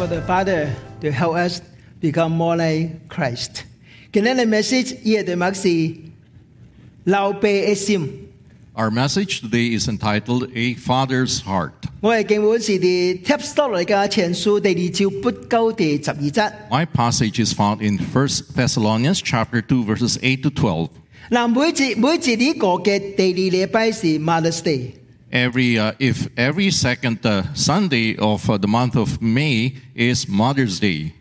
God for the Father to help us become more like Christ。今日嘅 message 伊嘅题目是老爸嘅心。 Our message today is entitled A Father's Heart. 我嘅经文是伫帖撒罗尼迦前书第二章八九第十二节。 My passage is found in 1 Thessalonians chapter 2 verses 8 to 12. 嗱，每一每一年过嘅第二礼拜是 Mother's Day。 Every uh, if every second uh, Sunday of uh, the month of May is Mother's Day.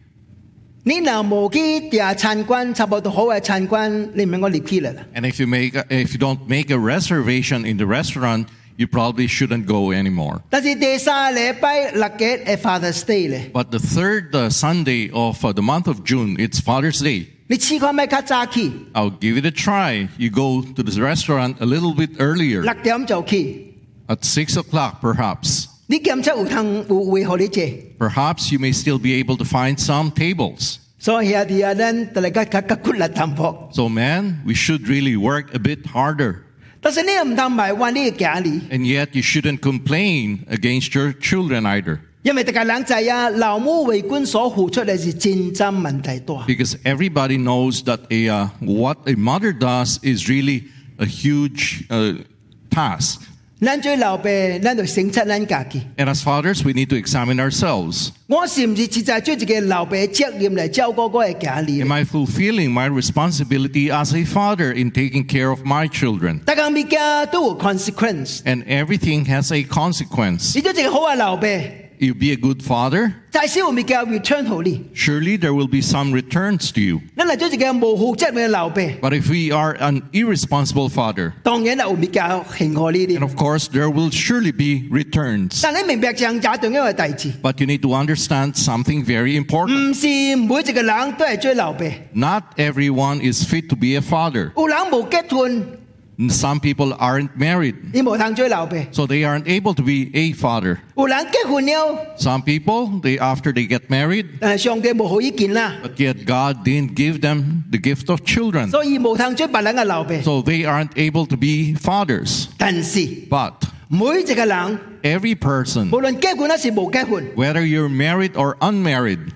你若冇去订参观，差不多好嘅参观，你唔应该入去啦。 And if you make a, if you don't make a reservation in the restaurant, you probably shouldn't go anymore. 但是第三礼拜六嘅系 Father's Day 咧， But the third uh, Sunday of uh, the month of June, it's Father's Day. 你试看咩较早去， I'll give it a try. You go to the restaurant a little bit earlier, 六点就去。 At six o'clock, perhaps. Perhaps you may still be able to find some tables. So man, we should really work a bit harder. And yet you shouldn't complain against your children either. Because everybody knows that a, uh, what a mother does is really a huge uh, task. And as fathers, we need to examine ourselves. Am I fulfilling my responsibility as a father in taking care of my children? And everything has a consequence you be a good father, surely there will be some returns to you. But if we are an irresponsible father, and of course, there will surely be returns. But you need to understand something very important. Not everyone is fit to be a father some people aren't married. So they aren't able to be a father. Some people, they after they get married, but yet God didn't give them the gift of children. So they aren't able to be fathers. But every person, whether you're married or unmarried,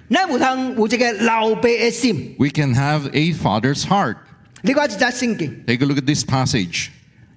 we can have a father's heart. 你讲一只圣经， Take a look at this passage.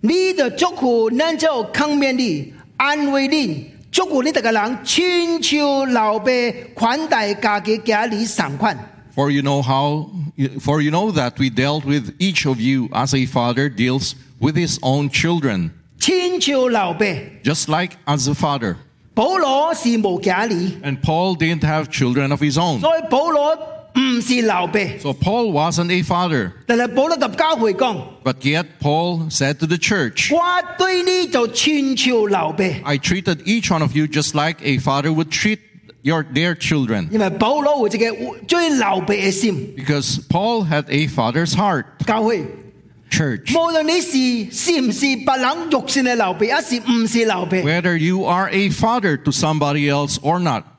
你就祝福咱就抗面你，安慰你，祝福你这个人亲像老爸款待家己家里同款。 For you know how, for you know that we dealt with each of you as a father deals with his own children, 亲像老爸， just like as a father. 保罗是无家里， And Paul didn't have children of his own. 所以保罗 唔是老爸。 So Paul wasn't a father. 但系保罗及教会讲： But yet Paul said to the church, 我对你就亲像老爸， I treated each one of you just like a father would treat your their children. 因为保罗有一个最老爸嘅心。 Because Paul had a father's heart. 教会 Church. 无论你是是唔是别人肉身嘅老爸，还是唔是老爸， Whether you are a father to somebody else or not, 甚至你是一个姊妹，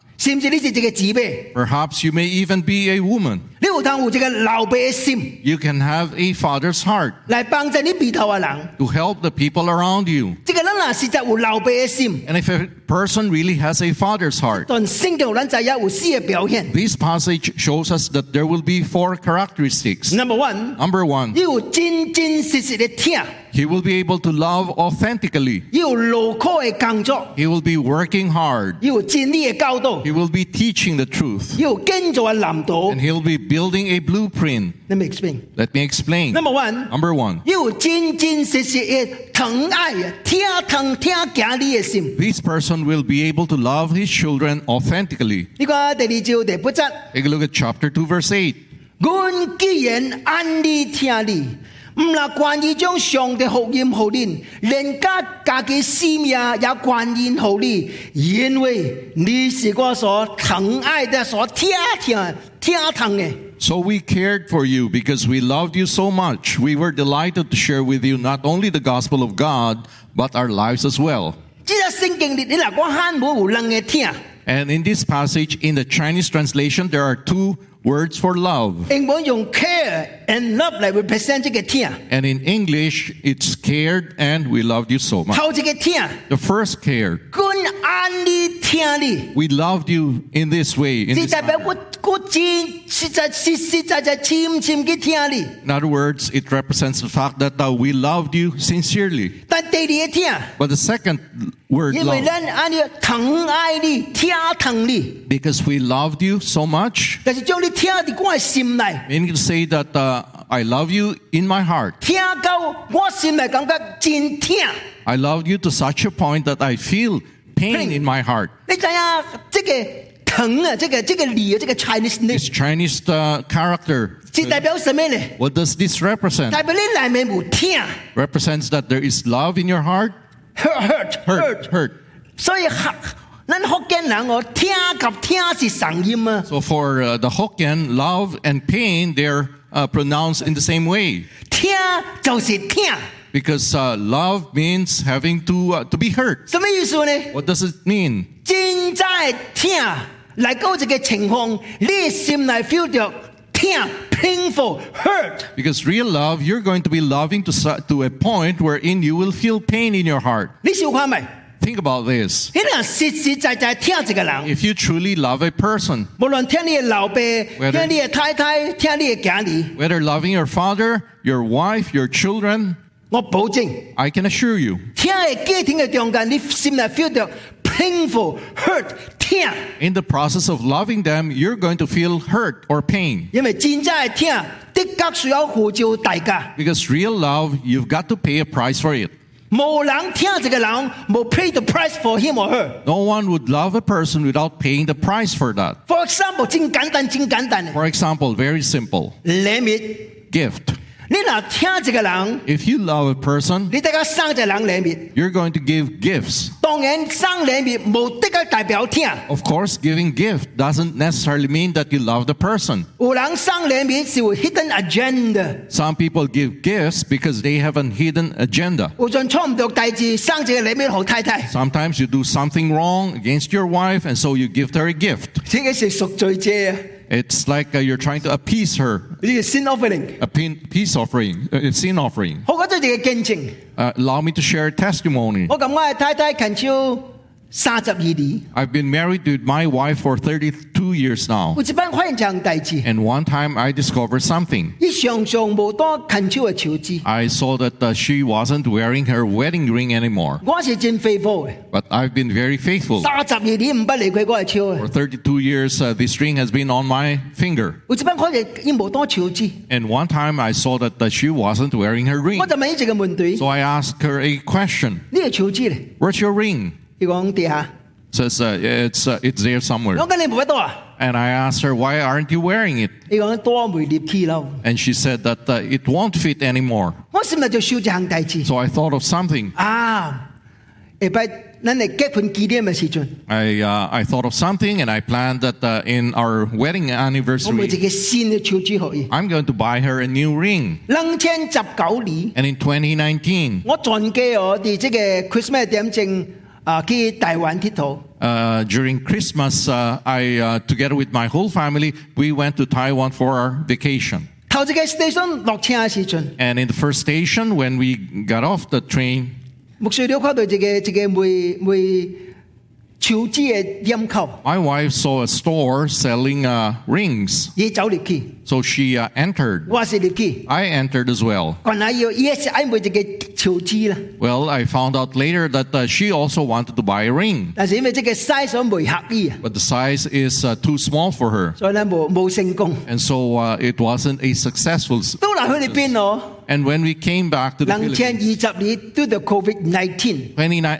perhaps you may even be a woman. 你有通有一个老爸嘅心， You can have a father's heart 来帮助你鼻头嘅人。 to help the people around you. 这个人若实在有老爸嘅心， And if a person really has a father's heart, 但圣经有咱知影有四个表现。 this passage shows us that there will be four characteristics. Number one， Number one, 你有真真实实嘅听， he will be able to love authentically. 你有劳苦嘅工作， He will be working hard. 你有真理嘅教导， He will be teaching the truth. 你有建造嘅蓝图 And。he'll be building a blueprint. Let me explain。 Let me explain. Number one， Number one, 你有真真实实嘅疼爱嘅听疼听敬你嘅心。 this person will be able to love his children authentically. 呢个第二章第八节， Take a look at chapter 2, verse 8. 阮既然按你听你，唔系关于将上帝福音好你，连家家嘅性命也关于好你，因为你是我所疼爱的，所听听 听疼嘅。 So we cared for you because we loved you so much. We were delighted to share with you not only the gospel of God, but our lives as well. 即系圣经里，你嗱讲汉文有人嘅听， And in this passage, in the Chinese translation, there are two words for love. 英文用 care and love 嚟 represent 这个听。 And in English, it's cared and we loved you so much. 头一个听， The first cared. 君安你听你， We loved you in this way. In, 是 this, 代表我我真实在实实在在深深嘅听你。 in other words, it represents the fact that uh, we loved you sincerely. 但第二个听， But the second word, 因为 love, 咱安尼疼爱你、听疼你， because we loved you so much, 就是将你 听喺我嘅心内， meaning to say that uh, I love you in my heart. 听到我心内感觉真听。 I loved you to such a point that I feel pain Pain. in my heart. 你知啊？这个疼啊，这个这个理啊，这个 Chinese 呢， This Chinese uh, character, 是代表什么呢？ what does this represent? 代表你内面有听 Represents that there is love in your heart? ，hurt hurt Hurt, hurt. 所以 客咱福建人哦，听及听是神音啊， So for uh, the Hokkien, love and pain, they're uh, pronounced in the same way. 听就是听， Because uh, love means having to, uh, to be hurt. 什么意思呢？ What does it mean? 真在听嚟到这个情况，你心内 feel 到听 painful hurt， Because real love, you're going to be loving to, su- to a point wherein you will feel pain in your heart. 你想看未？ Think about this. 你人实实在在听一个人。 If you truly love a person, 无论听你嘅老爸， Whether- 听你嘅太太，听你嘅囝儿， whether loving your father, your wife, your children, 我保证， I can assure you, 听嘅家庭嘅中间，你心内 feel 到 painful hurt 听， in the process of loving them, you're going to feel hurt or pain. 因为真正嘅听的确需要付出代价。 Because real love, you've got to pay a price for it. 无人听一个人，冇 pay the price for him or her。 No one would love a person without paying the price for that. For example，真简单，真简单嘅 For example, very simple 礼物， gift. 你若听一个人， If you love a person, 你得个生一个人礼物。 you're going to give gifts. 当然，生礼物冇得个代表听。 Of course, giving gift doesn't necessarily mean that you love the person. 有人生礼物是有 hidden agenda。 Some people give gifts because they have a hidden agenda. 有阵错唔到大字，生一个礼物给太太， Sometimes you do something wrong against your wife, and so you give her a gift. 呢个是赎罪者啊！ It's like uh, you're trying to appease her, 呢个 sin offering。 a pin- peace offering, a sin offering. 我觉得呢个见证， Uh, allow me to share a testimony. 我咁我嘅太太近超 三十二年， I've been married with my wife for 32 years now. 有一班发现一项代志， And one time I discovered something. 伊常常无多近超嘅手指， I saw that uh, she wasn't wearing her wedding ring anymore. 我是真 faithful 嘅， But I've been very faithful. 三十二年唔不离开我嘅超嘅。 For 32 years, uh, this ring has been on my finger. 有一班发现伊无多手指， And one time I saw that uh, she wasn't wearing her ring. 我就问伊一个问题： So I asked her a question. 呢个手指咧？ Where's your ring? 伊讲地下， Says uh, it's uh, it's there somewhere. 我讲你冇得多啊？ And I asked her, why aren't you wearing it? 伊讲多未入去咯。 And she said that uh, it won't fit anymore. 我心内就想一项代志 So I thought of something. 啊！下摆咱嚟结婚纪念嘅时阵， I uh, I thought of something, and I planned that uh, in our wedding 我买 anniversary, 一个新嘅手指给伊。 I'm going to buy her a new ring. 两千十九年， And in 2019, 我全家我哋即个 Christmas 点正 啊去台湾铁佗。 uh, during Christmas, uh, I uh, together with my whole family, we went to Taiwan for our vacation. 头一个 station 落车嘅时阵， And in the first station, when we got off the train, 牧师了看到一个一个卖卖手指嘅店口， my wife saw a store selling uh, rings. So she uh, entered. I entered as well. Well, I found out later that uh, she also wanted to buy a ring. But the size is uh, too small for her. And so uh, it wasn't a successful. And when we came back to the Philippines,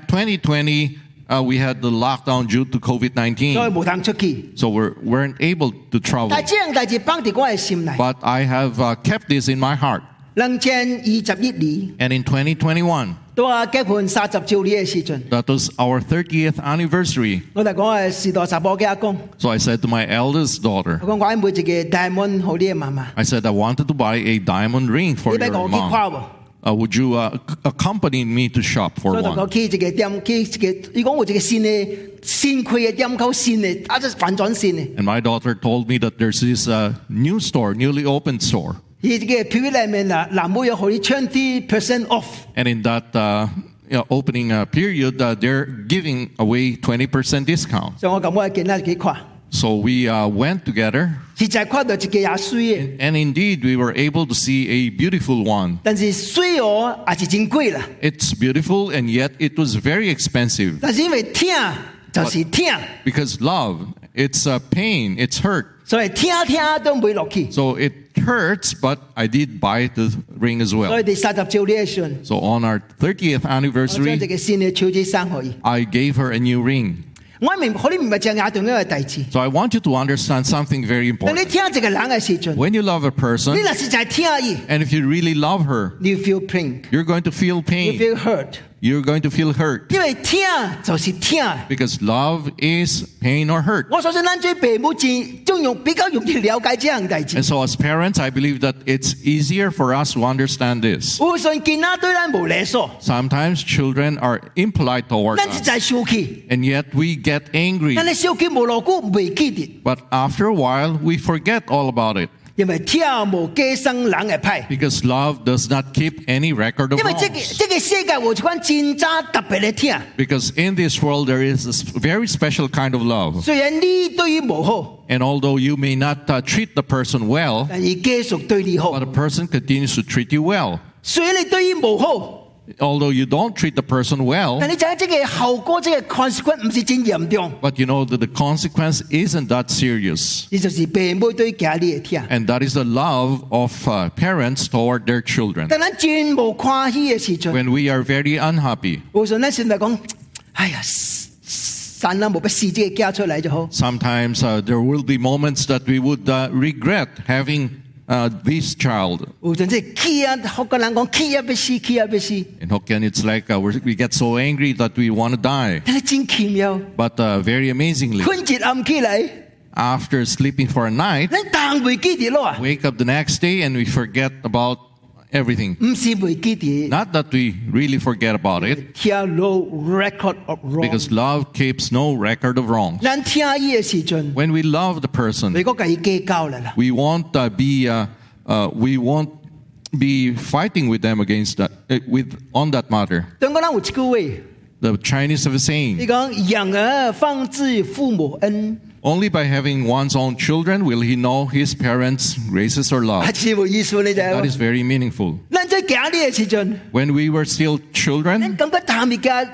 2020 uh, we had the lockdown due to COVID 所以 19. 冇通出去。 So we weren't able to travel. 但系这样大事放喺我嘅心内。 But I have uh, kept this in my heart. 两千二十一年， And in 2021, 到我结婚三十周年嘅时阵， that was our 30th anniversary. 我就讲系时代十波嘅阿公， So I said to my eldest daughter, 我讲我爱买一个 diamond 好啲嘅妈妈， I said, I wanted to buy a diamond ring for 你俾 your 我去 mom. 夸喎。 uh, would you uh, ac- accompany me to shop for 所以就讲 one? 去一个店，去一个，伊讲有一个新的新开嘅店口，新的，啊，即系反转新嘅。 And my daughter told me that there's this uh, new store, newly opened store. 伊一个票里面啦，南妹有可以 twenty percent off。 And in that uh, you know, opening uh, period, uh, they're giving away 20% discount. 所以我咁我见啦几看， So we uh, went together. And indeed, we were able to see a beautiful one. It's beautiful, and yet it was very expensive. But because love, it's a pain, it's hurt. So it hurts, but I did buy the ring as well. So on our 30th anniversary, I gave her a new ring. 我明，可能唔系净系重要嘅代志。 So I want you to understand something very 当你 important. 听一个人嘅时阵， When you love a 你 person, 若是在听伊， and if you really love her, 你 feel pain， you're going to feel you pain. feel hurt， You're going to feel hurt 因为听就是听。 because love is pain or hurt. 我相信咱做父母亲，仲容比较容易了解这样代志 And。so, as parents, I believe that it's easier for us to understand this. 有时见仔对咱无礼数， Sometimes children are impolite toward 咱一 us, 再生气， and yet we get angry. 但系生气无偌久未记得， But after a while, we forget all about it 因为听无加生人嘅派。 because love does not keep any record of 因为这个 wrongs. 这个世界有一款真渣特别嘅听， Because in this world, there is this very special kind of love. 虽然你对伊无好， And although you may not uh, treat the person well, 但伊继续对你好 but。a person continues to treat you well. 虽然你对伊无好， Although you don't treat the person well, 但你知影这个后果，这个 consequence 唔是真严重， but you know that the consequence isn't that serious. 呢就是父母对家里嘅听。 And that is the love of uh, parents toward their children. 但咱真无欢喜嘅时阵， When we are very unhappy, 有时候咱先嚟讲，哎呀，神啊，冇俾死这个家出嚟就好。 sometimes uh, there will be moments that we would uh, regret having uh, this child. In Hokkien, it's like uh, we get so angry that we want to die. But uh, very amazingly, after sleeping for a night, wake up the next day and we forget about everything. Not that we really forget about it. Because love keeps no record of wrongs. When we love the person, we won't uh, be uh, uh, we won't be fighting with them against that uh, with on that matter. The Chinese have a saying. Only by having one's own children will he know his parents' graces or 系 love. 似冇意思你就 That 系 is。very meaningful. 咱在家里嘅时阵， When we were still 咱 children, 感觉探物嘅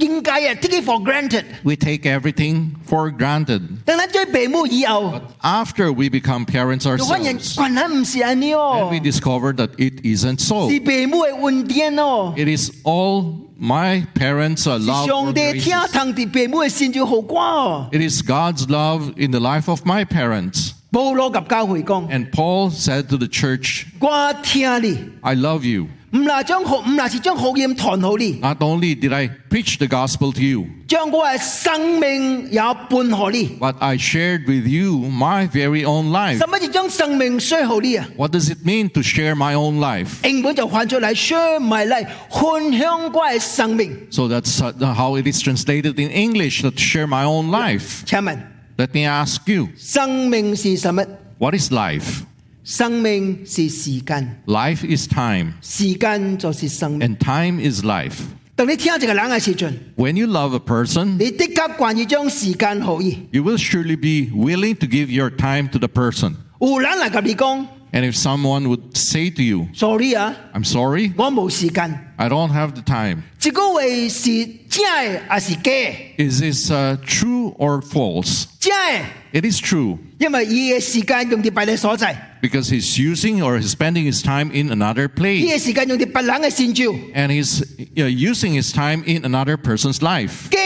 应该啊，take it for granted。 we take everything for granted. 等咱做父母以后， After we become parents 就发现 ourselves, 原来唔是安尼 and 哦 we，discover that it isn't so. 是父母嘅恩典哦。 It is all my parents' uh, 是 love. or 上帝听 graces. 堂啲父母嘅先至好啩哦。 It is God's love in the life of my parents. 保罗及教会讲： And Paul said to the church, 我听你， I love you. 唔系将学，唔系是将学验传好你， Not only did I preach the gospel to you, 将我嘅生命也伴好你。 but I shared with you my very own life. 什么是将生命 share 好你啊？ What does it mean to share my own life? 英文就翻出嚟 share my life，分享我嘅生命。 So that's uh, how it is translated in English that share my own life. 请问 Let me ask you, 生命是什么？ what is life? 生命是时间， Life is time, 时间就是生命。 and time is life. 当你听一个人嘅时阵， When you love a person, 你的确愿意将时间好伊。 you will surely be willing to give your time to the person. 有人嚟及你讲 And if someone would say to you, ，sorry 啊， I'm sorry, 我冇时间。 I don't have the time. 这个话是真嘅还是假的？ Is this uh, true or false? 真嘅， It is true 因为伊嘅时间用喺别嘅所在， because he's using or he's spending his time in another 伊 place 嘅时间用喺别人嘅善照。 and he's uh, using his time in another person's life. 假，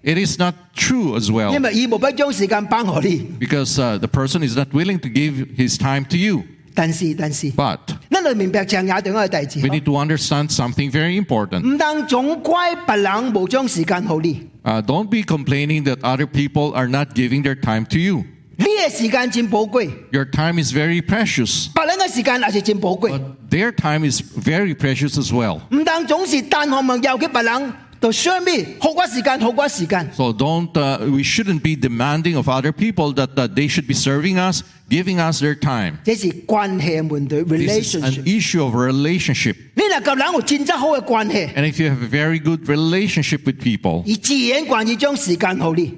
It is not true as well 因为伊冇不将时间帮我你。 because uh, the person is not willing to give his time to you. 但是但是， But 咱就明白正也对我嘅弟子 we，need to understand something very important. 唔当总怪别人冇将时间好你， Uh, don't be complaining that other people are not giving their time to you. 你嘅 嘅时间占宝贵， Your time is very precious, 白人嘅时间也是占宝贵。 but their time is very precious as well. 唔但总是单项目有嘅白人，就相比好过时间，好过时间。 So don't uh, we shouldn't be demanding of other people that, that they should be serving us, giving us their time. 这是关系嘅问题 This is an relationship。 issue of relationship. And if you have a very good relationship with people,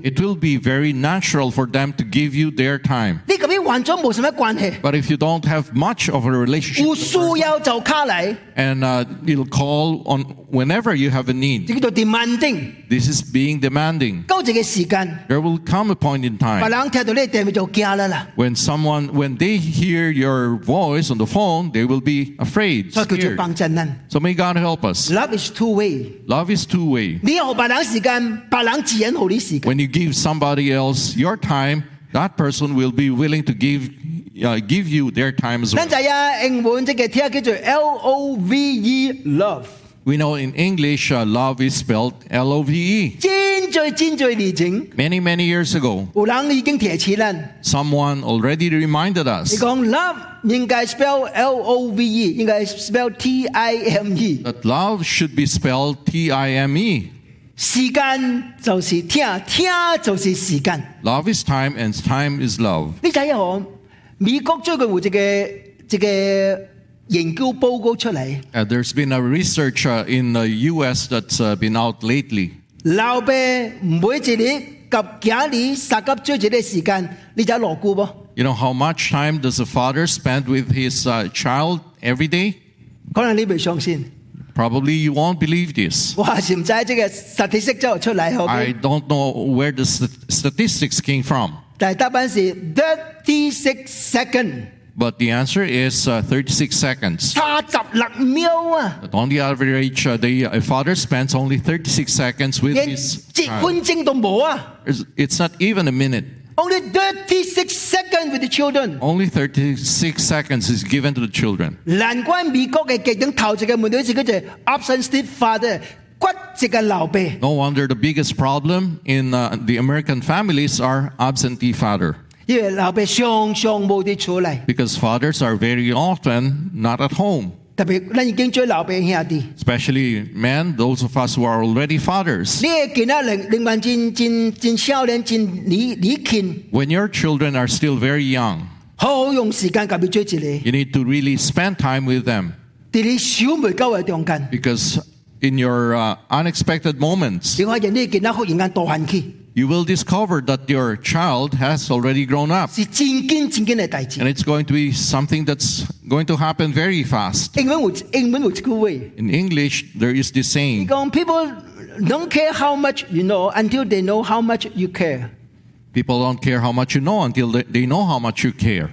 it will be very natural for them to give you their time. But if you don't have much of a relationship, person, and uh, you'll call on whenever you have a need. This is being demanding. There will come a point in time when someone, when they hear your voice on the phone, they will be afraid. Scared. 帮真人。 So may God help us. Love is two way。 Love is two way. 你学白人时间，白人自然好你时间。 When you give somebody else your time, that person will be willing to give uh, give you their time as 咱 well. 就啊，英文即个听叫做 L O V E love， We know in English, uh, love is spelled L O V E. 真最真最热情。 Many, many years ago, 有人已经提起咱， someone already reminded 你 us 讲 love 应该 spell L O V E，应该 spell T I M E。 that love should be spelled T I M E. 时间就是听，听就是时间。 Love is time, and time is love. 你睇下我美国最近有一个一个 研究报告出嚟， Uh, there's been a research uh, in the U.S. that's uh, been out lately. 老爸每一日及家里杀急追一个时间，你就攞估噃？ You know how much time does a father spend with his uh, child every day? 可能你未相信， Probably you won't believe this. 我还是唔知即个实体式之后出嚟后 I 边， don't know where the st- statistics came from, 但系答案是 thirty six second， but the answer is uh, 36 seconds. 差十六秒啊！ But on the average, uh, the a father spends only 36 seconds with 连 his 一 child. 分钟都冇啊 It's it's not even a minute. ！Only thirty six second with the children。 Only 36 seconds is given to the children. 难怪美国嘅极顶头一个问题是嗰只 absent father 骨折嘅老爸。 No wonder the biggest problem in uh, the American families are absentee father Because fathers are very often not at home. Especially men, those of us who are already fathers. When your children are still very young, you need to really spend time with them. Because in your uh, unexpected moments, you will discover that your child has already grown up. And it's going to be something that's going to happen very fast. In English, there is this saying People don't care how much you know until they know how much you care. People don't care how much you know until they know how much you care.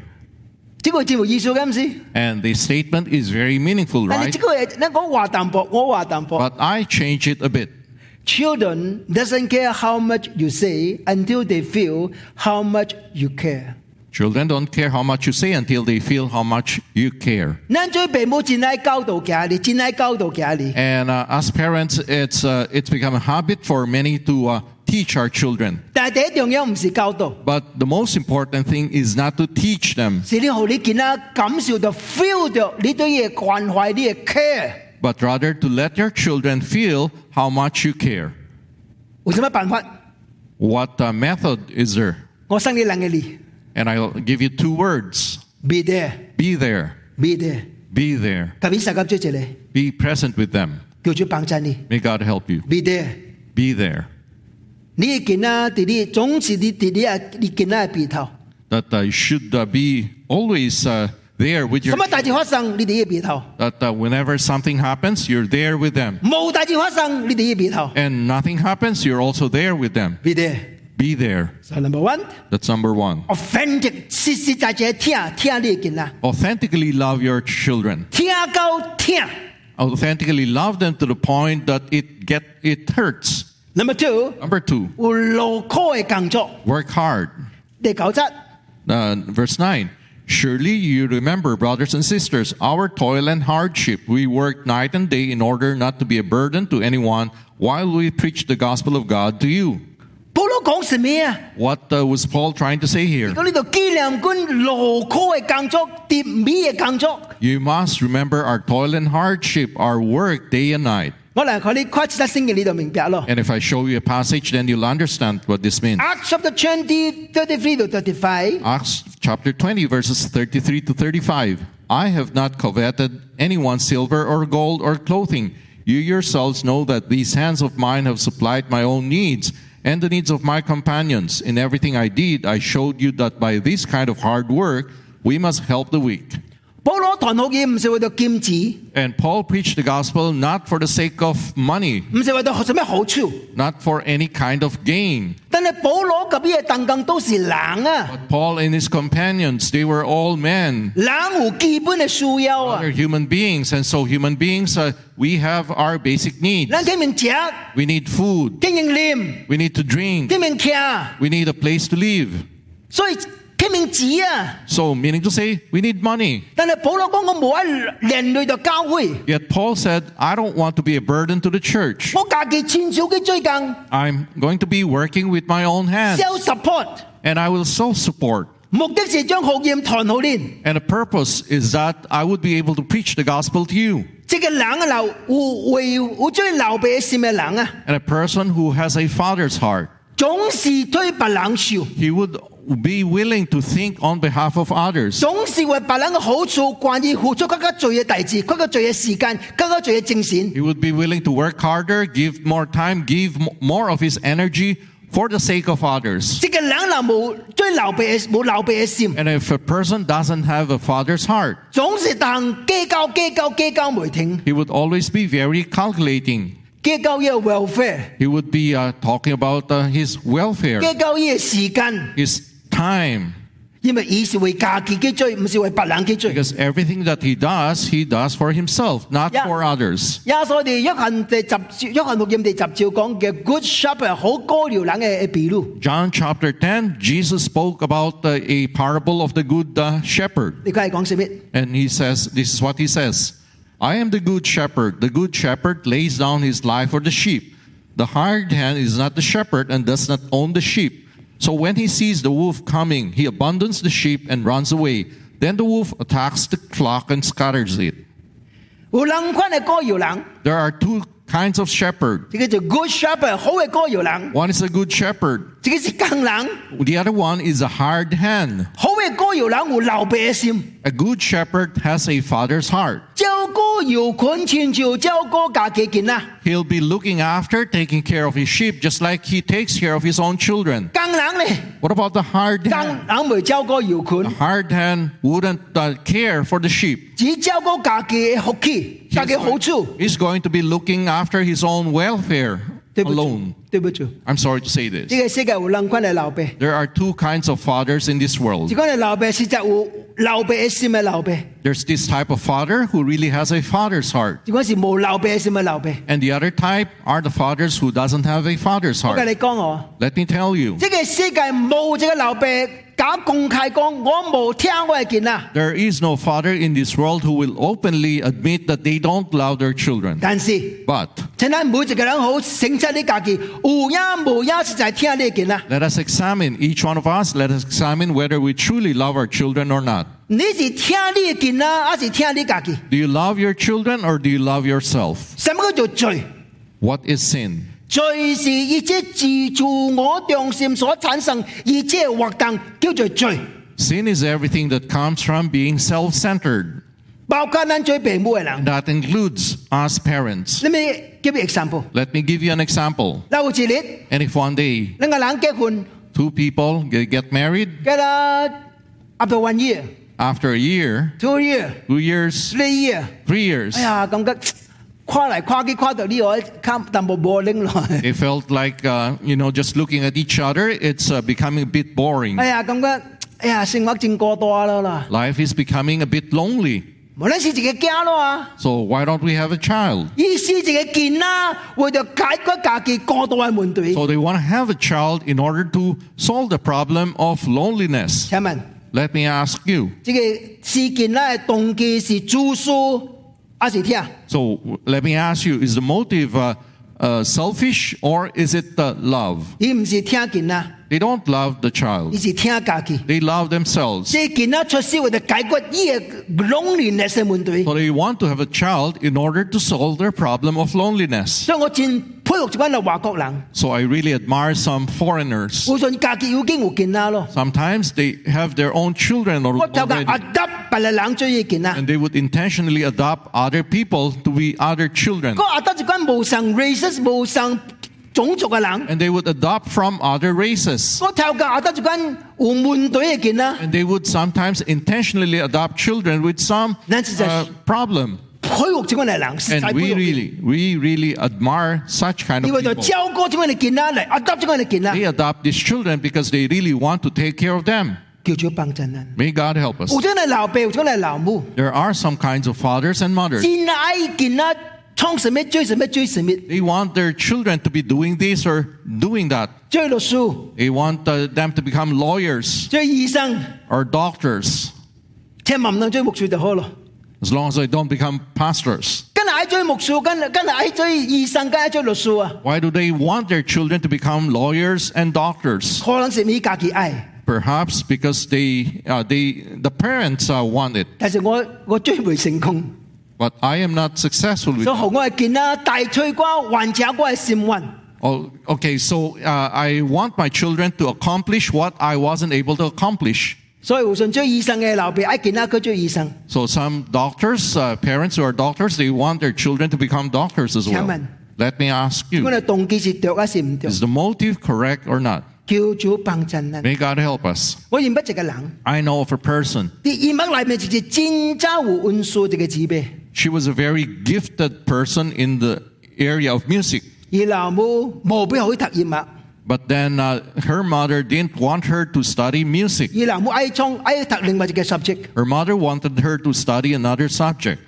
And the statement is very meaningful, right? Eh, but I change it a bit. Children doesn't care how much you say until they feel how much you care. Children don't care how much you say until they feel how much you care. And uh, as parents, it's uh, it's become a habit for many to uh, teach our children. But the most important thing is not to teach them 是你好你见啊感受到 feel 到你对嘢关怀，你嘅 care。 but rather to let your children feel how much you care. 有什么办法？ What uh, method is there? 我生你两个你 And I'll give you two words ，be there，be be there, there， be there, 特别十级追住你， be present with them. 叫做帮衬你 May God help you. ，be there。 Be there. 你见啊，弟弟总是你弟弟啊，你见啊鼻头， That uh, you should uh, be always uh, there with 什 your 么大事发生，你哋嘅鼻头； that uh, whenever something happens, you're there with them. 冇大事发生，你哋嘅鼻头。 And nothing happens, you're also there with them. be there。 Be there. So number one， That's number one. authentic，实实在在听听你嘅啦， Authentically love your children. 听到听。 Authentically love them to the point that it get it hurts. Number two， Number two, 有劳苦嘅工作。 work hard. 第九则， Uh, verse 9 Surely you remember, brothers and sisters, our toil and hardship. We worked night and day in order not to be a burden to anyone while we preached the gospel of God to you. What uh, was Paul trying to say here? You must remember our toil and hardship, our work day and night. And if I show you a passage, then you'll understand what this means. Acts chapter 20, 33 to 35. Acts chapter 20, verses 33 to 35. I have not coveted anyone's silver or gold or clothing. You yourselves know that these hands of mine have supplied my own needs and the needs of my companions. In everything I did, I showed you that by this kind of hard work, we must help the weak. And Paul preached the gospel not for the sake of money. Not for any kind of gain. But Paul and his companions, they were all men. They're human beings, and so human beings, uh, we have our basic needs. We need food. We need to drink. We need a place to live. 所以听明钱啊。 So, meaning to say, we need money. 但系保罗讲我冇喺连累到教会， Yet Paul said, I don't want to be a burden to the church. 我家己亲手嘅追紧 I'm going to be working with my own hands, self support， and I will self support. 目的是将学业传好练。 And the purpose is that I would be able to preach the gospel to you. 即个人啊，留有为有最留备心嘅人啊， And a person who has a father's heart, 总是推别人受， he would be willing to think on behalf of others. 总是为别人嘅好处，关于付出更加最嘅大志，更加最嘅时间，更加最嘅精神。 He would be willing to work harder, give more time, give m- more of his energy for the sake of others. 即个人嗱冇最留备嘅冇留备嘅心， And if a person doesn't have a father's heart, 总是当计较计较计较没停， he would always be very calculating. 计较嘅 welfare， He would be uh, talking about uh, his welfare, 计较嘅时间， his time, 因为以是为家己嘅追，唔是为别人嘅追。 because everything that he does, he does for himself, not Yeah. for others. 耶稣哋约翰第十照，约翰福音第十照讲嘅 good shepherd 好高疗人嘅比喻， John chapter 10, Jesus spoke about uh, a parable of the good uh, shepherd. 你家系讲什么？ And he says, This is what he says I am the good shepherd. The good shepherd lays down his life for the sheep. The hired hand is not the shepherd and does not own the sheep. So when he sees the wolf coming, he abandons the sheep and runs away. Then the wolf attacks the flock and scatters it. There are two kinds of shepherd. 一个就 good shepherd 好嘅高疗人， One is a good shepherd. 一个是工人， The other one is a hired hand. 好嘅高疗人有留备嘅心， A good shepherd has a father's heart. 照顾有困亲像照顾家己囡仔。 He'll be looking after, taking care of his sheep, just like he takes care of his own children. 工人咧， What about the hired 工 hand? 人未照顾有 The 困， hired hand wouldn't uh, care for the sheep. 只照顾家己嘅福气、家己好处。 He's going to be looking after his own welfare 对不住 alone.，对不住， I'm sorry to say 呢 this. 个世界有两款嘅留备， There are two kinds of fathers in this 一 world. 款嘅留备是就有留备嘅心嘅留备， There's this type of father who really has a father's heart. 一款是冇留备嘅心嘅留备。 And the other type are the fathers who doesn't have a father's 我跟 heart. 你讲我， Let me tell you, 这个世界冇这个留备， there is no father in this world who will openly admit that they don't love their children. 但是, but let us examine each one of us. Let us examine whether we truly love our children or not. Do you love your children or do you love yourself? What is sin? 罪是一切自自我中心所产生一切活动，叫做罪。 Sin is everything that comes from being self centered. 包括咱做父母嘅人。 That includes us parents. Let me give you example。 Let me give you an example. 嗱，有一日， And if one day 两个人结婚， two people get get married, 结啦 after one year、 after a year, two year、 two years, three year， three years, It felt like, uh, you know, just looking at each other, it's uh, becoming a bit boring. Life is becoming a bit lonely. So why don't we have a child? So they want to have a child in order to solve the problem of loneliness. Let me ask you. So let me ask you: Is the motive uh, uh, selfish or is it uh, love? 伊唔是听囡仔， They don't love the 伊 child. 是听家己。 They love themselves. 即系囡仔出世为咗解决伊嘅 loneliness 嘅问题。 So they want to have a child in order to solve their problem of loneliness. 所以我真佩服一班嘅外国人， So I really admire some foreigners. 互信家己已经有囡仔咯。 Sometimes they have their own children 我 al- 就讲 already. 阿得别嘅人追伊囡仔。 And they would intentionally adopt other people to be other children. 嗰阿得一班无上 racist、无上 种族嘅人。 And they would adopt from other races. 我睇教阿得一班有问题嘅囡仔。 And they would sometimes intentionally adopt children with some That's just- uh, problem. 佩服这班嘅人，实 And 在 we 佩服。 really, we really admire such kind 因 of 为就 people. 照顾这班嘅囡仔嚟，阿得这班嘅囡 They 仔， adopt these children because they really want to take care of them. 叫做帮衬人。 May God help us. 有种系老爸，有种系老母， There are some kinds of fathers and mothers. 真爱囡仔创什么追什么追什么， They want their children to be doing this or doing that. 追律师、 They want uh, them to become lawyers 追医生， or doctors, 千万唔能追牧师就好咯。 as long as they don't become pastors. 跟系爱追牧师，跟跟系爱追医生，跟系爱追律师啊。 Why do they want their children to become lawyers and doctors? 可能是咪家己爱， Perhaps because they, uh, they, the parents uh, want it. 但是我我追未成功， But I am not successful with 所以学我嘅囡仔大吹瓜，还者我嘅心愿。 Oh, okay, so uh, I want my children to accomplish what I wasn't able to accomplish. 所以互信追医生嘅老爸，爱囡仔佢追医生。 So some doctors, uh, parents who are doctors, they want their children to become doctors as well. Chairman. Let me ask 我 you, 哋动机是对还是唔对？ is the motive correct or not? 叫做帮衬人。 May God help us. 我认不一个人， I know of a person. 啲医脉里面就是真正有运数这个字呗。 she was a very gifted person in the area of music. But then uh, her mother didn't want her to study music. Her mother wanted her to study another subject.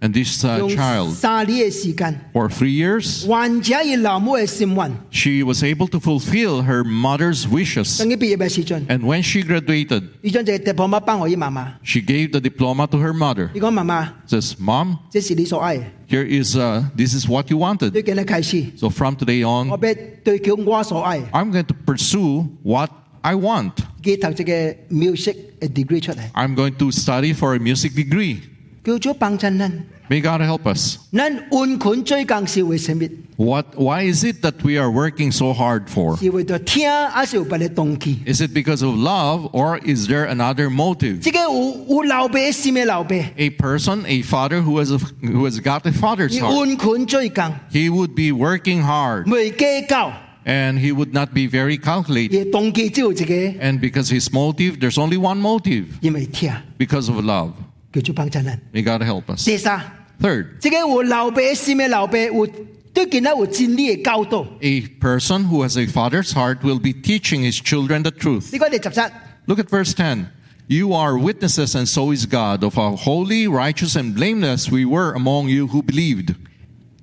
即系见啊， And this uh, 用 child, 三年嘅时间， for three years, 患者而老母嘅心愿。 she was able to fulfill her mother's wishes. 等佢毕业嘅时阵， And when she graduated, 呢张就系 diploma 帮我姨妈妈。 she gave the diploma to her mother. 你讲妈妈， Says, "Mom, 这是你所爱嘅， here is uh, this is what you wanted. 对今日开始， So from today 我 on, 俾对叫我所爱， I'm going to pursue what I want. 佢读这个 music 嘅 degree 出嚟， I'm going to study for a music degree." 叫做帮衬人。 May God help us. 咱换款最更是为什么？ What? Why is it that we are working so hard for? 是为咗听，还是有别嘅动机？ Is it because of love, or is there another motive? 这个有有老爸嘅心嘅老爸， A person, a father who has a, who has got a father's 你 heart, 换款最更， he would be working hard, 未计较， and he would not be very calculated. 而动机只有一个， And because his motive, there's only one motive, 因为听， because of love. 叫做帮衬人。 May God help us. 第三， Third, 这个有老爸嘅心嘅老爸，有对囡仔有真理嘅教导。 a person who has a father's heart will be teaching his children the truth. 呢个系十七。 Look at verse 10. You are witnesses, and so is God, of how holy, righteous, and blameless we were among you who believed.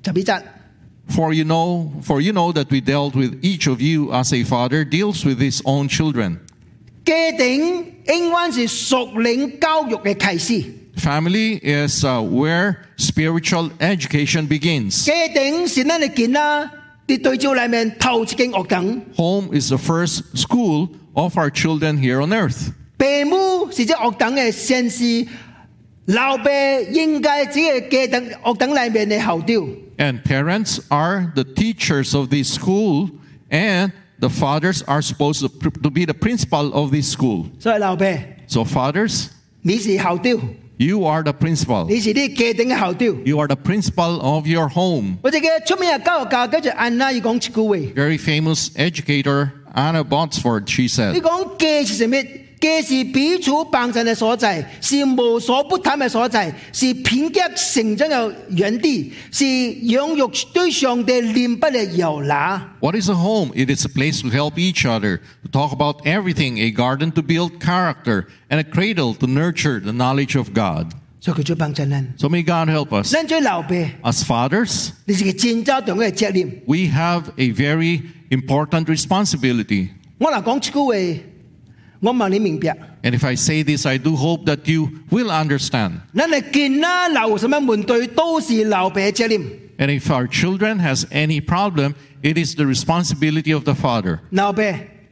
十二节， For you know, for you know that we dealt with each of you as a father deals with his own children. 家庭应该是属灵教育嘅开始， Family is uh, where spiritual education begins. 家庭是咱嘅囡仔喺对照里面头一间学堂， Home is the first school of our children here on earth. 父母是这学堂嘅先师，老爸应该只系家庭学堂里面嘅后调。 And parents are the teachers of this school, and the fathers are supposed to, to be the principal of this school. 所以老爸， So, fathers, 你是后调， you are the principal. 你是啲家庭嘅后调。 You are the principal of your home. 我哋嘅出名嘅教育家叫做安娜，要讲一句话。 Very famous educator Anna Botsford, she 你 said, 讲家是什么？ 家是彼此帮衬嘅所在，是无所不谈嘅所在，是品格成长嘅园地，是养育对上帝怜不嘅摇篮。 What is a home? It is a place to help each other, to talk about everything, a garden to build character, and a cradle to nurture the knowledge of God. 所以佢做帮衬人。 So may God help us. 咱做老爸， As fathers, 你是个真正重要嘅责任。 we have a very important responsibility. 我嗱讲一句话， 我问你明白。 And if I say this, I do hope that you will understand. 咱嘅囡仔有什么问题，都是老爸嘅责任。 And if our children has any problem, it is the responsibility of the father. 老爸，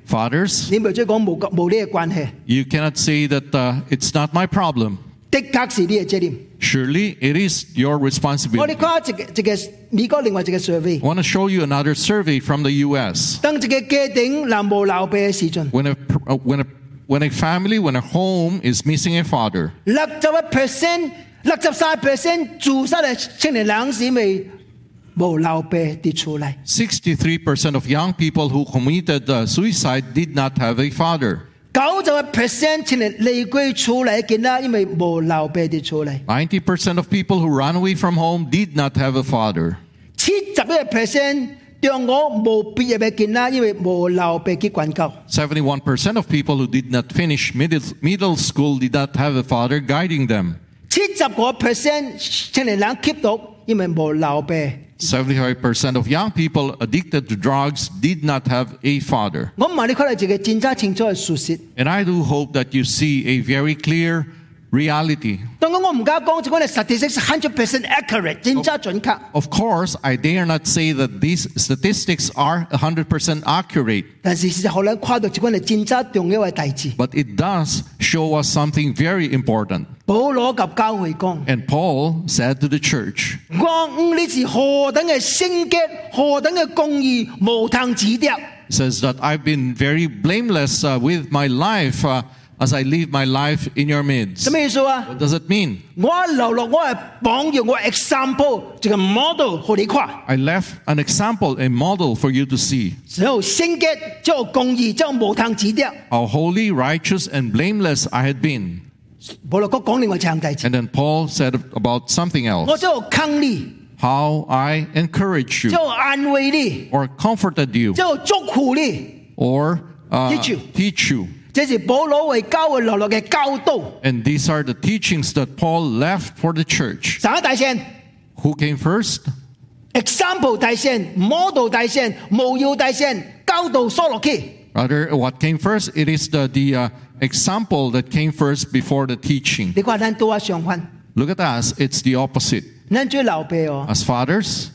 Fathers, 你咪即系讲冇冇呢个关系， you cannot say that uh, it's not my problem. 的确是你嘅责任。 Surely it is your 我哋 responsibility. 看一个一个美国另外一个 survey， I want to show you another survey from the U.S. 当一个家庭男无老爸嘅时阵， When a, uh, when a, when a family, when a home is missing a father, 六十一 percent、六十三 percent 自杀嘅青年人是咪无老爸跌出嚟？ 63% of young people who committed uh, suicide did not have a father. 九十一 percent 青年离归出嚟嘅啦，因为无老爸跌出嚟。 90% of people who run away from home did not have a father. 七十一 percent 中我无毕业嘅嘅啦，因为无老爸去管教。 71% of people who did not finish middle, middle school did not have a father guiding them. 七十个 percent 青年人吸毒，因为无老爸。 75% of young people addicted to drugs did not have a father. 我唔系你看到一个真真清楚嘅事实。 And I do hope that you see a very clear reality. 当然我唔敢讲，即系 statistics hundred percent accurate，真真准确。 Of course, I dare not say that these statistics are 100% accurate, 但是事实后来看到一个系真真重要嘅大事。 but it does show us something very important. 保罗及教会讲： And Paul said to the church, 我五呢是何等嘅圣洁，何等嘅公义，无通指掉。 He says that I've been very blameless uh, with my life uh, as I live my life in your midst. 什么意思啊？ What does it mean? 我留落我系榜样，我系 example，一个 model 俾你看。 I left an example, a model for you to see. 只有圣洁，只有公义，只有无通指掉。 How holy, righteous, and blameless I had been. 保罗讲讲另外一项大事， And then Paul said about something 我 else 只有坑你， how I encouraged 只 you, 有安慰你， or comforted you, 只有祝福你。 or uh, Teach you. teach you. 这是保罗为教会留落嘅教导。 And these are the teachings that Paul left for the church. 三个大线 Who came first? ，example 大线，model 大线，模要大线，教导所落去。 Rather, what came first? It is the, the uh, example that came first before the teaching. 你看咱都啊相反， Look at us, it's the opposite. 咱做老爸哦， As fathers,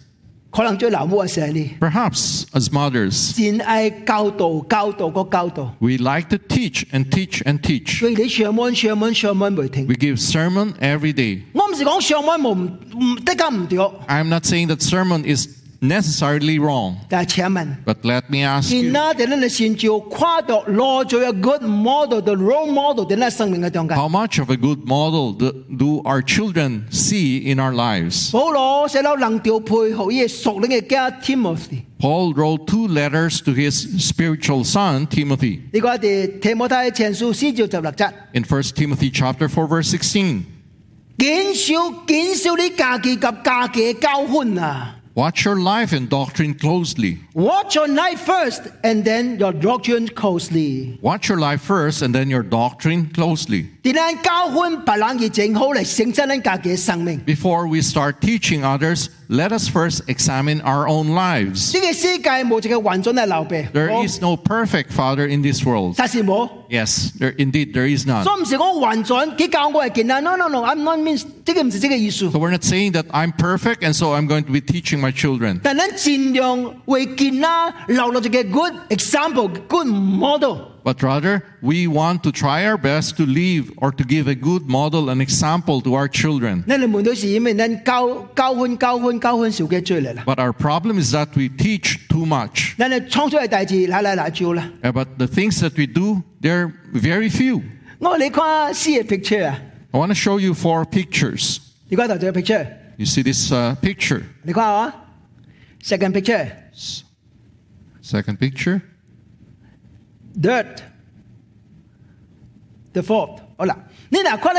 可能做老母嘅时候你， perhaps as mothers, 真爱教导、教导个教导， we like to teach and teach and teach. 所以你上门、上门、上门未听。 We give sermon every day. 我唔是讲上门冇唔唔得家唔对， I'm not saying that sermon is necessarily wrong, 但系请问， but let me ask 而 you, 家哋咧先照跨到攞咗一个 good model 嘅 role model 喺咱生命嘅中间。 how much of a good model do, do our children see in our lives? 保罗写到能调配好伊属灵嘅家 Timothy， Paul wrote two letters to his spiritual son, Timothy. 呢个系提摩太前书四章十六节。 In 1 Timothy chapter 4 verse 16, 减少减少你家己及家己嘅教训啊！ watch your life and doctrine closely. Watch your life first and then your doctrine closely。Watch your life first and then your doctrine closely. Before we start teaching others, let us first examine our own lives. There is no perfect father in this world. Yes, there, indeed, there is none. So no, no, no, I'm not means, so we're not saying that I'm perfect and so I'm going to be teaching my children. But good example, good model but rather we want to try our best to live or to give a good model and example to our children. But our problem is that we teach too much. But the things that we do, they're very few. I want to show you four pictures. You see this uh, picture? Second picture. Second picture dirt. The fourth. Hola. Nên là có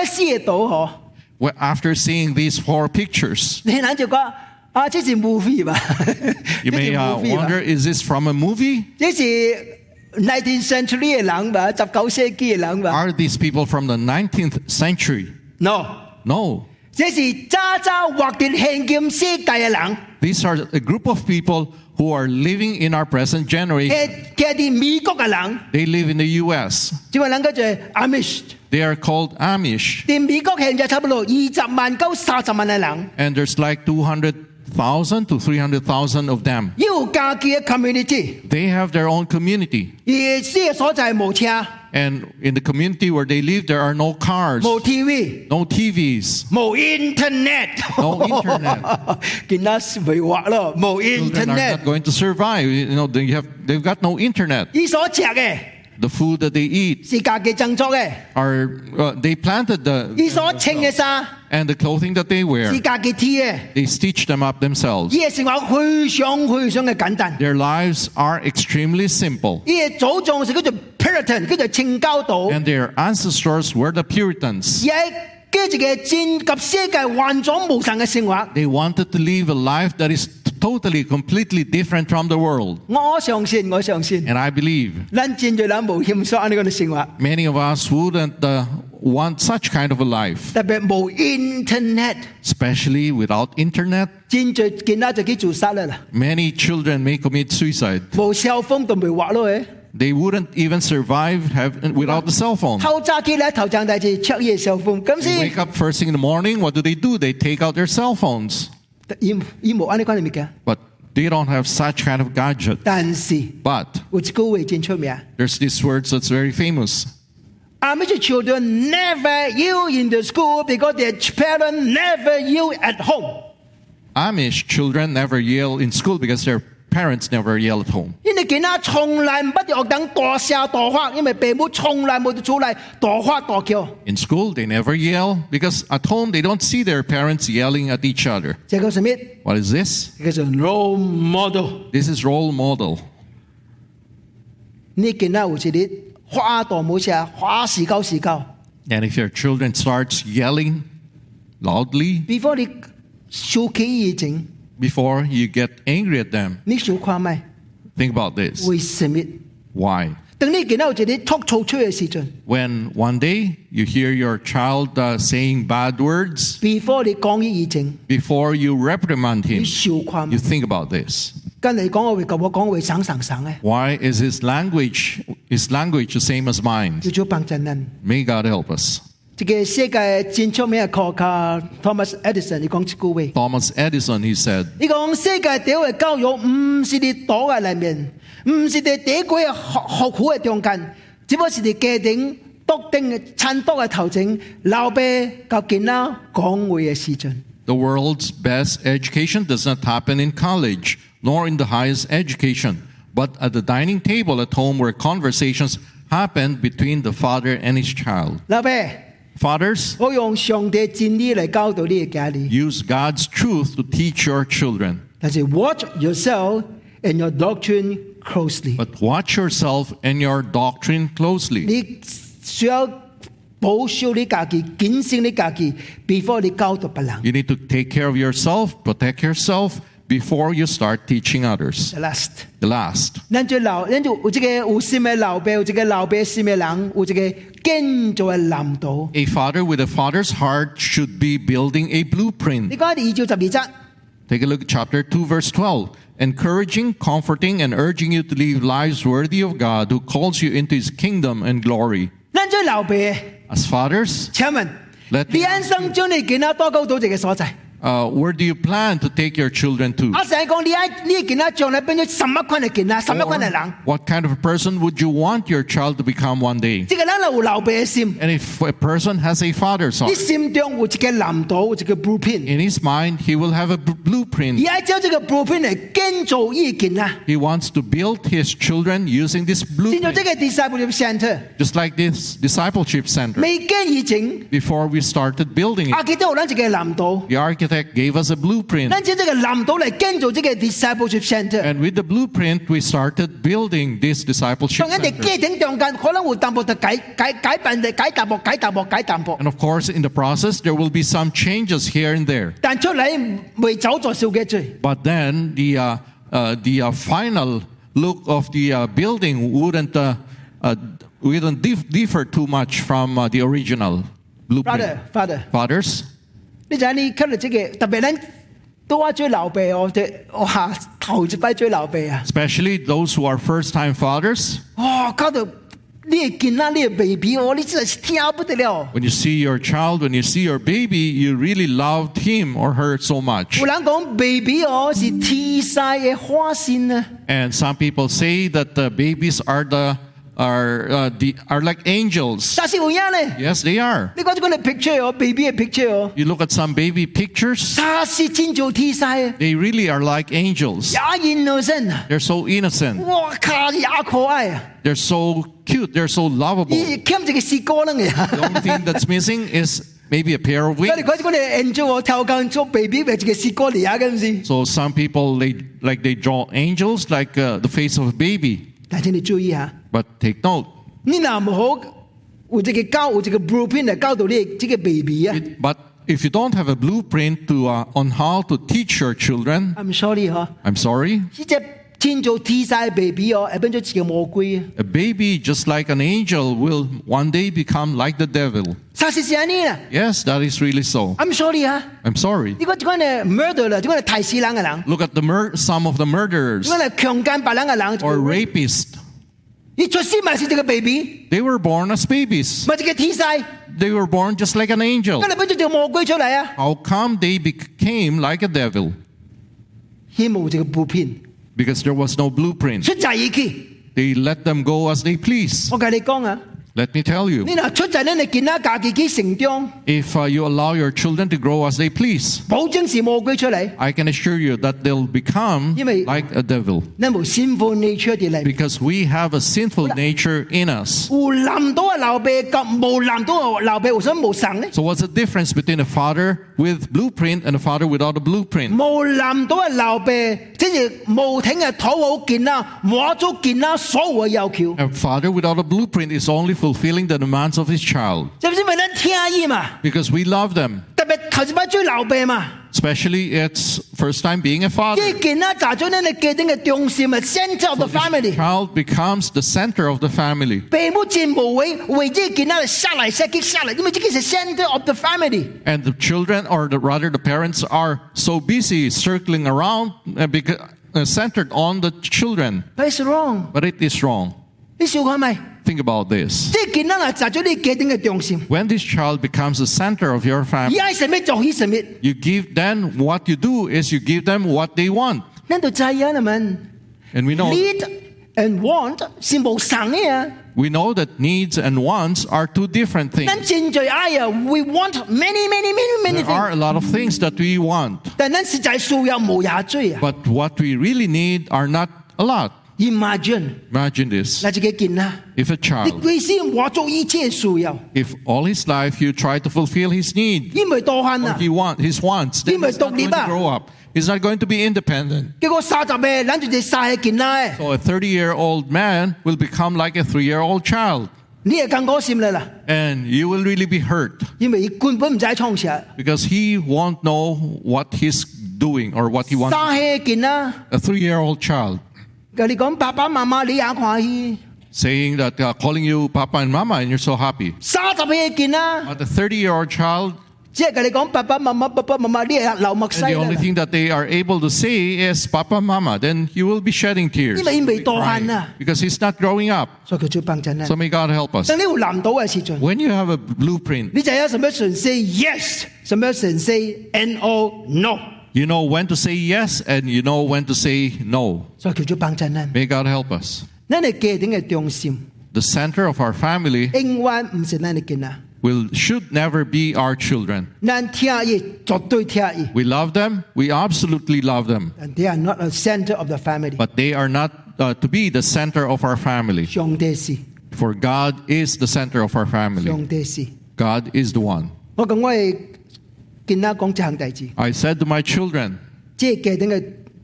tổ họ. Well, after seeing these four pictures, nên anh có this is movie ba. you may uh, wonder, is this from a movie? This is 19th century lang ba, 19 thế. Are these people from the 19th century? No. No. These are a group of people who are living in our present generation. They live in the US. They are called Amish. And there's like 200,000 to 300,000 of them. They have their own community. 而死嘅所在无车、 And in the community where they live, there are no cars, 无 TV、 no TVs, 无 internet， no internet. 见得未画咯，无 Children are internet not。going to survive. You know, they have, they've got no internet. 伊所食嘅 The food that they eat 是家己种作嘅， are, uh, they planted the, 伊所穿嘅衫 and the clothing that they wear, 是家己贴嘅， they stitch them up themselves. 伊嘅生活非常非常嘅简单。 Their lives are extremely simple. 伊嘅祖宗是叫做 Puritan，叫做清教徒， And their ancestors were the Puritans. 而系跟住嘅战及世界完全无神嘅生活。 They wanted to live a life that is totally, completely different from the world. 我相信，我相信， And I believe 咱真在咱无欠索呢个生活， many of us wouldn't uh, want such kind of a life, 特别无 internet， especially without internet. 真在见到就去自杀啦啦， Many children may commit suicide. 无 cell phone 都未画咯诶。 They wouldn't even survive have, without the cell phone. 透早起来头阵大字 check 嘢 cell phone，咁 They 先 wake up first thing in the morning. What do they do? They take out their cell phones. 伊伊无安尼讲你物件， But they don't have such kind of gadget. 但是 But 有一句话真出名 there's this word that's very famous. Amish children never you in the school because their parents never you at home。 Amish children never yell in school because their parents never yell at home. 因为囡仔从来唔捌学等大声大发，因为父母从来冇出来大发大叫。 In school, they never yell because at home they don't see their parents yelling at each other. 这个什么？ What is this? 叫做 role model。 This is role model. 你囡仔有一日花大冇声，花时交时交。 And if your children starts yelling loudly before 你生气以前， before you get angry at them, 你想看咩？ think about this. 为什么？ Why? 当你囡仔有一日吐槽出嘅时阵 When one day you hear your child uh, saying bad words, ，before 你讲伊以前， before you reprimand 你 him, 想看 you 咩？ think about this. 跟你讲我会咁，我讲会省省省嘅， Why is his language his language the same as mine? 叫做帮真人。 May God help us. 这个世界真出名嘅科学家 Thomas Edison，你讲一句话。 Thomas Edison, he said, 你讲世界第一嘅教育唔是喺岛嘅里面，唔是喺地鬼嘅学学府嘅中间，只不过是喺家庭笃定嘅餐桌嘅头前，老爸教囡仔讲话嘅时阵。 The world's best education does not happen in college, nor in the highest education, but at the dining table at home where conversations happen between the father and his child. 老爸， Fathers, 我用上帝真理嚟教导你嘅家里， use God's truth to teach your children, 但是 watch yourself and your doctrine closely。 but watch yourself and your doctrine closely. 你需要保守你家己，谨慎你家己，before 你教导别人。 You need to take care of yourself, protect yourself before you start teaching others. Last。 The last. 咱就老，咱就有一个有心嘅老爸，有一个老爸心嘅人，有一个建造嘅蓝图。 A father with a father's heart should be building a blueprint. 你讲二照十二则， Take a look at chapter 2, verse 12. Encouraging, comforting, and urging you to live lives worthy of God who calls you into his kingdom and glory. 咱做老爸， As fathers, 请问 Let me 你安生将你囡仔多高到一个所在？ uh, where do you plan to take your children to? Or what kind of a person would you want your child to become one day? And if a person has a father son, in his mind, he will have a blueprint. He wants to build his children using this blueprint. Just like this discipleship center. Before we started building it, the architect architect gave us a blueprint. And with the blueprint, we started building this discipleship center. And of course, in the process, there will be some changes here and there. But then the, uh, uh, the uh, final look of the uh, building wouldn't, uh, uh, wouldn't differ too much from the original blueprint. Father, father. Fathers. 你就系你吸嚟这个，特别咱都话追老爸，我哋哇头一摆追老爸啊！ especially those who are first time fathers, 哇，搞到 你嘅囡仔，你嘅 baby 哦，你真系听不得了。 When you see your child, when you see your baby, you really loved him or her so much. 有人讲 baby 哦是天使嘅花线啊， And some people say that the babies are the are uh, the, are like angels. 但是有影呢？ Yes, they are. 你讲咗个 picture 哦，baby 嘅 picture 哦， You look at some baby pictures, 他是真做天使啊， they really are like angels. 也 innocent 啊， They're so innocent. 哇靠，也可爱啊， They're so cute. They're so lovable. 伊欠一个视歌啦嘅。 The only thing that's missing is maybe a pair of 我哋 wings. 讲咗个 angel 哦，跳紧做 baby 咪一个视歌嚟啊，咁是。 So some people they like they draw angels like uh, the face of a baby. 但请你注意下， But take note, 你若唔好有一个教有一个 blueprint 嚟教导你这个 baby 啊。 it, but if you don't have a blueprint to uh, on how to teach your children, I'm sorry 嗬， I'm sorry. 呢只天做天使嘅 baby 哦，系变咗一个魔鬼啊！ A baby, just like an angel, will one day become like the devil. 实事是安尼啦。 Yes, that is really so. I'm sorry 啊！ I'm sorry. 呢个呢个系 murder 啦，呢个系提死人嘅人， Look at the mur- some of the murderers 呢个系强奸别人嘅人。 or rapists. They were born as babies. They were born just like an angel. How come they became like a devil? Because there was no blueprint. They let them go as they please. Let me tell you. If uh, you allow your children to grow as they please, I can assure you that they'll become like a devil. Because we have a sinful nature in us. So, what's the difference between a father with blueprint and a father without a blueprint? A father without a blueprint is only fulfilling the demands of his child 知唔知咪咱听伊嘛？ because we love them. 特别头一摆追老爸嘛， Especially it's first time being a 即 father. 系见啦，集咗咱嘅家庭嘅中心嘅 center of the family。 Child becomes the center of the family. 父母真无为，为这见啦杀嚟杀去杀嚟，因为这个是 center of the family。 And the children, or the, rather the parents, are so busy circling around uh, beca- uh, centered on the children. That's wrong。 But it is wrong. 你想看咪？ Think about this. When this child becomes the center of your family, you give them what you do is you give them what they want. And we know need and want We know that needs and wants are two different things. We want many, many, many, many there are a lot of things that we want. But what we really need are not a lot. Imagine. Imagine this. If a child, if all his life you try to fulfill his need, or he want, his wants, then he's not going to grow up. He's not going to be independent. So a 30 year old man will become like a 3 year old child. And you will really be hurt. Because he won't know what he's doing or what he wants. A three year old child. 你讲爸爸妈妈你也欢喜， saying that uh, calling you Papa and Mama, and you're so happy. 三十岁囡仔， But a 30-year-old child, 只系佢你讲爸爸妈妈爸爸妈妈，你系流墨西 and the 啦 only thing that they are able to say is Papa, Mama, then you will be shedding tears 因为佢未多 crying, 慳啊， because he's not growing up. 所以佢最帮衬啦 So。may God help us. 当你有谂到嘅时阵。 When you have a blueprint, 你就有什么神 say yes，什么神 say no no， you know when to say yes and you know when to say no. 所以叫做帮衬啦。 May God help us. 咱嘅家庭嘅中心， The center of our family 永远唔是咱嘅囡仔， will should never be our children. 咱听伊绝对听伊， We love them, we absolutely love them, and they are not a center of the family。 but they are not uh, to be the center of our family. 上帝是， For God is the center of our family. 上帝是。 God is the one. 我讲我系囡仔讲这项代志， I said to my children, 即系家庭嘅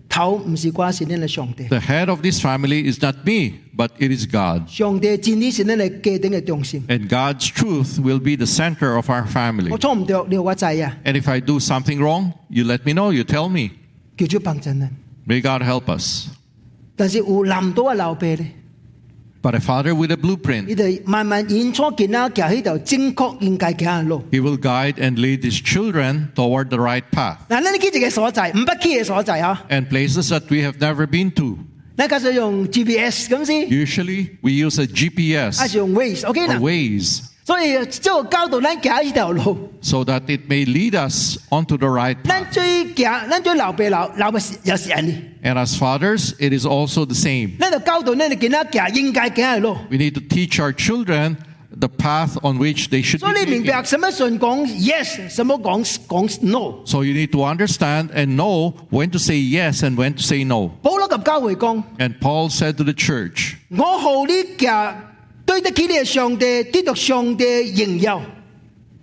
头唔是我，是咱嘅上帝。 the head of this family is not me, but it is God. 上帝真理是咱嘅家庭嘅中心。 And God's truth will be the center of our family. 我错唔对，你话我知啊， And if I do something wrong, you let me know, you tell me. 叫做帮衬咱。 May God help us. 但是有谂到嘅老爸咧。 But a father with a 你 blueprint, 哋慢慢演出见啦，行喺条正确应该行嘅路。 he will guide and lead his children toward the right path 嗱，呢啲几个所在，唔不去嘅所在吓， and places that we have never been to. 咱假使用 GPS 咁先， Usually, we use a 还 GPS 是用 Waze，OK、 or 啦。 Waze 所以即系教导咱行呢条路， so that it may lead us onto the right 咱 path. 最行，咱最留白留留嘅有时人哋， And as fathers, it is also the same. 咱就教导咱哋见得行应该行嘅路。 We need to teach our children the path on which they should 所以 be 你明 taking. 白什么顺讲 yes，什么讲讲 no。 So you need to understand and know when to say yes and when to say no. 保罗及教会讲： And Paul said to the church, 我好你行 对得起你嘅上帝，得到上帝荣耀。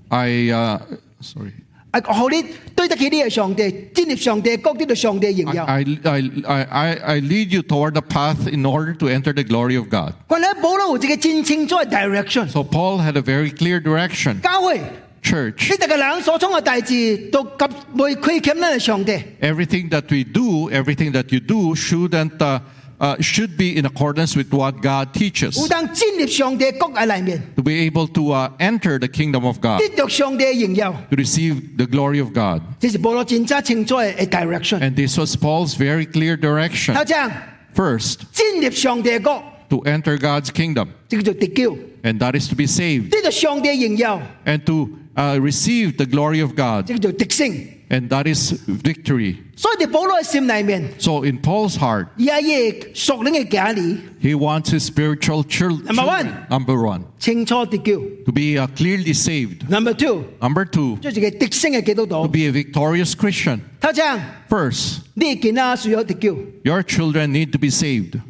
I, uh, sorry. 啊，好你对得起你嘅上帝，建立上帝国，得到上帝荣耀。 I, I, I, I, I lead you toward the path in order to enter the glory of God. 关咧保罗有一个真清楚嘅 direction。 So Paul had a very clear direction. 教会 Church, 呢个人所创嘅大志，都及未亏欠咱嘅上帝。 everything that we do, everything that you do shouldn't, uh, uh, should be in accordance with what God 有 teaches. 当建立上帝国嘅里面， To be able to uh, enter the kingdom of God, 得到上帝嘅荣耀， to receive the glory of God. 这是保罗真正清楚嘅 direction。 And this was Paul's very clear direction. 头先 First, 建立上帝嘅国， to enter God's kingdom, 这叫做得救， and that is to be saved, 得到上帝嘅荣耀， and to uh, receive the glory of God, 这叫做得胜。 and that is victory. 所以喺保罗嘅心里面， So in Paul's heart, 也系属灵嘅家里 he wants his spiritual chil- Number one. children, number one, 清楚得救。 to be uh, clearly saved. Number two， Number two, 即系一个得胜嘅基督 to 徒。 be a victorious Christian. 头先 First, 你见啊需要得救， your children need to be saved.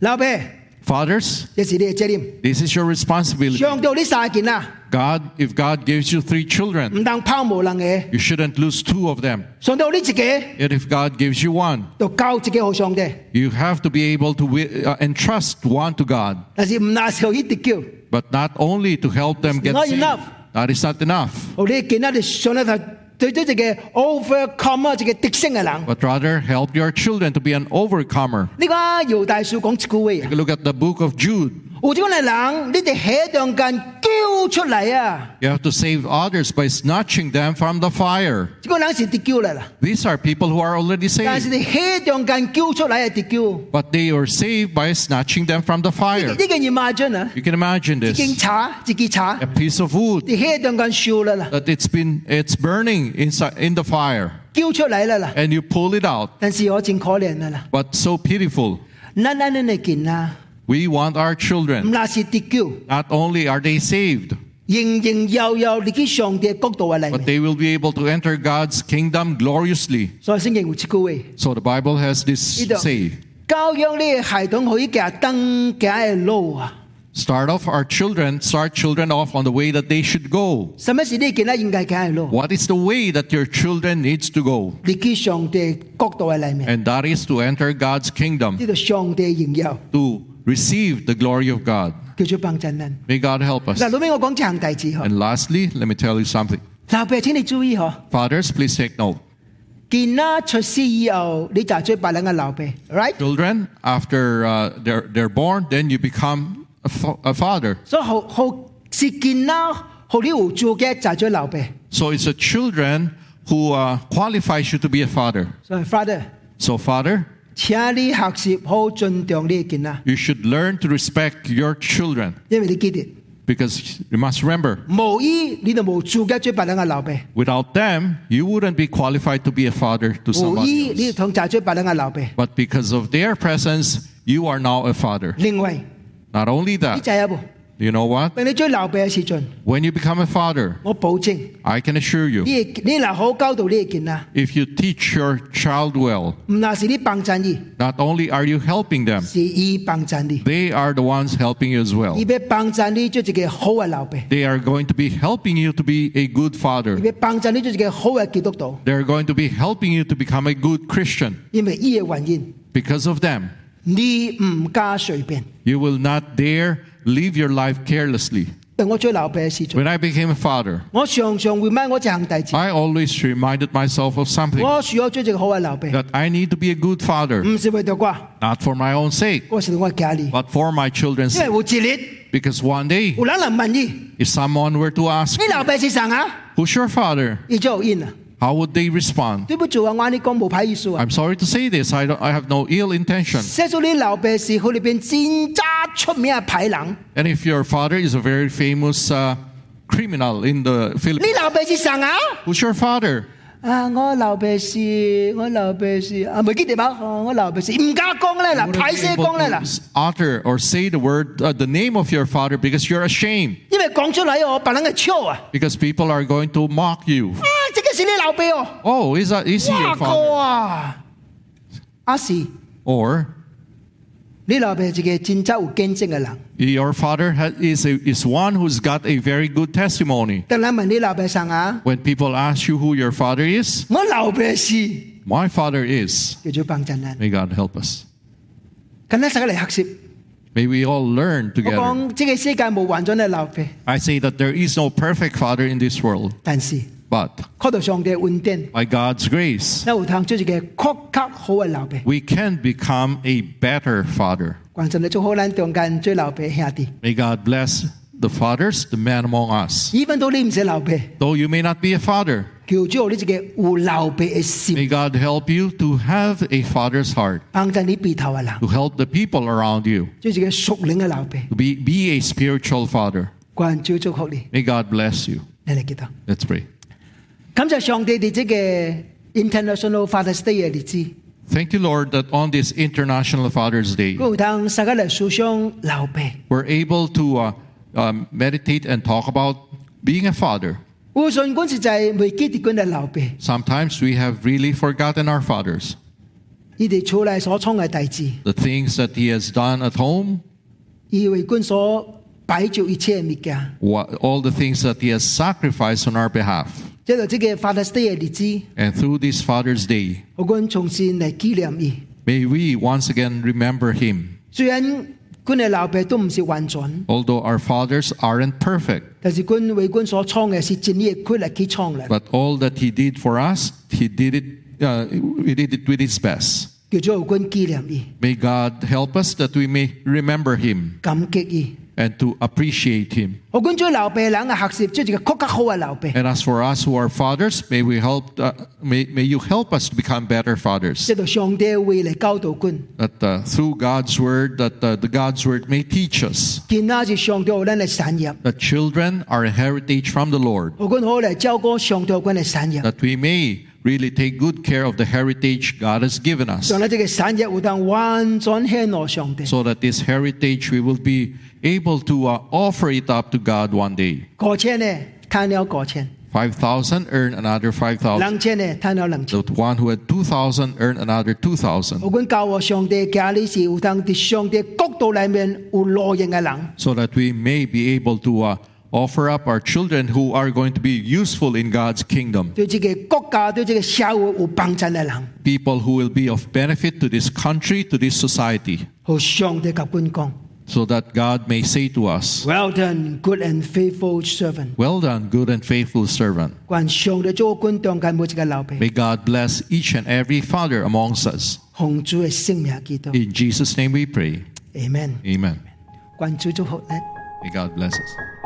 老爸， Fathers, 这是你嘅责任。 this is your responsibility. 上到你三件啊， God, if God gives you three children, you shouldn't lose two of them. Yet, if God gives you one, you have to be able to uh, entrust one to God. But not only to help them it's get not saved. Enough. That is not enough. But rather help your children to be an overcomer. Take a look at the book of Jude. You have to save others by snatching them from the fire. These are people who are already saved. But they are saved by snatching them from the fire. You can imagine this. A piece of wood that it's been it's burning inside in the fire. And you pull it out. But so pitiful. 咱咱咱嚟见啊， We want our 唔 children. 那是得救， Not only are they saved, 仍仍悠悠你去上帝嘅国度嘅里 but 面。 they will be able to enter God's kingdom gloriously. 所以圣经有一句话。 So the Bible has this 呢度 say. 教养你嘅孩童可以行登行嘅路啊！ Start off our children, start children off on the way that they should go. 什么是你见得应该行嘅路？ What is the way that your children needs to go? 你去上帝国度嘅里面， And that is to enter God's kingdom, 呢度上帝荣耀， to receive the glory of God. May God help us. And lastly, let me tell you something. Fathers, please take note. Children, after uh, they're, they're born, then you become a, fa- a father. So it's the children who uh, qualifies you to be a father. So father. So father. 请你学习好尊重你嘅见啦， you should learn to respect your children 因为你记得， because you must remember, 无意你就冇做嘅做白人嘅老爸， without them, you wouldn't be qualified to be a father to 无 someone 意你 else. 同就做白人嘅老爸。 But because of their presence, you are now a father. 另外， Not only 你 that, 就有冇？ you know what? 当你做老爸嘅时阵， When you become a father, 我保证， I can assure you, 你你嗱好教导你嘅见啦， if you teach your child well, 唔嗱是你帮衬伊， not only are you helping them, 是伊帮衬你， they are the ones helping you as well. 伊要帮衬你做一个好嘅老爸， They are going to be helping you to be a good 伊 father. 要帮衬你做一个好嘅基督徒， They're going to be helping you to become a good Christian. 因为伊嘅原因， Because of them, 你唔加随便。 you will not dare live your life carelessly. When I became a father, I always reminded myself of something. That I need to be a good father, not for my own sake, but for my children's sake. Because one day, if someone were to ask, Who's your father? 伊就有应啦， how would they respond? 对不住啊，我啱你讲冇歹意思啊。 I'm sorry to say this. I, don't, I have no ill intention. 写咗你老爸是佢里边真渣出名嘅歹人， And if your father is a very famous uh, criminal in the 你 Philippines, 老爸是啥啊？ who's your father? 啊，我老爸是，我老爸是，啊，唔记得吧？哦我老爸是唔敢讲咧啦， Wouldn't 歹 be 势 able 讲咧啦 to，utter or say the word, uh, the name of your father because you're ashamed. 因为讲出嚟哦，别人嘅笑啊！ Because people are going to mock you. 啊，这个是 你老爸哦， Oh, is that is he 哇 your 哥 father? 啊！啊是， Or 你老爸系一个真正有见证嘅人。 your father ha- is a, is one who's got a very good testimony. 当然问你老爸啥啊？ When people ask you who your father is, 我老爸是 my father is. 叫做帮衬人。 May God help us. 咁咧，大家嚟学习。 May we all learn 我 together. 讲，呢个世界冇完全嘅老爸， I say that there is no perfect father in this world, 但是 but 靠到上帝嘅恩典， by God's grace, 有通做一个确确好嘅老爸。 we can become a better father. 关心你做好咱中间最老爸兄弟。 May God bless the fathers, the men among us. even 到你唔是老爸， Though you may not be a father, 叫做你一个有老爸嘅心， may God help you to have a father's heart, 帮助你被头嘅人， to help the people around you, 做一个属灵嘅老爸。 to be, be a spiritual father. 关照祝福你， May God bless you. 你嚟记得。 Let's pray. 感谢上帝哋这个 International Father's Day 嘅日子， Thank you, Lord, that on this International Father's Day, 佢有通大家嚟思想老爸。 we're able to uh, um, meditate and talk about being a father. 有信管实在未记得佢嘅老爸， Sometimes we have really forgotten our fathers, 佢哋出嚟所创嘅大志， the things that He has done at home, 以为佢所摆着一切嘅物件。 what, all the things that He has sacrificed on our behalf. 即系这个 Father's Day 嘅日子， And through this Father's Day, 我讲重新嚟纪念佢。 may we once again remember Him. 虽然佢嘅老爸都唔是完全， Although our fathers aren't perfect, 但是佢为佢所创嘅是真理嘅佢嚟去创嘅， but all that He did for us, He did it. Uh, he did it with His best. 叫做佢纪念佢， May God help us that we may remember Him 感激佢。 and to appreciate Him. And as for us who are fathers, may we help. Uh, may, may you help us to become better fathers. That uh, through God's word, that uh, the God's word may teach us. That children are a heritage from the Lord. That we may really take good care of the heritage God has given us. So that this heritage we will be able to uh, offer it up to God one day. 5,000 earn another 5,000. The one who had 2,000 earn another 2,000. So that we may be able to uh, offer up our children who are going to be useful in God's kingdom. People who will be of benefit to this country, to this society. So that God may say to us, Well done, good and faithful servant. Well done, good and faithful servant. May God bless each and every father amongst us. In Jesus' name we pray. Amen. Amen. May God bless us.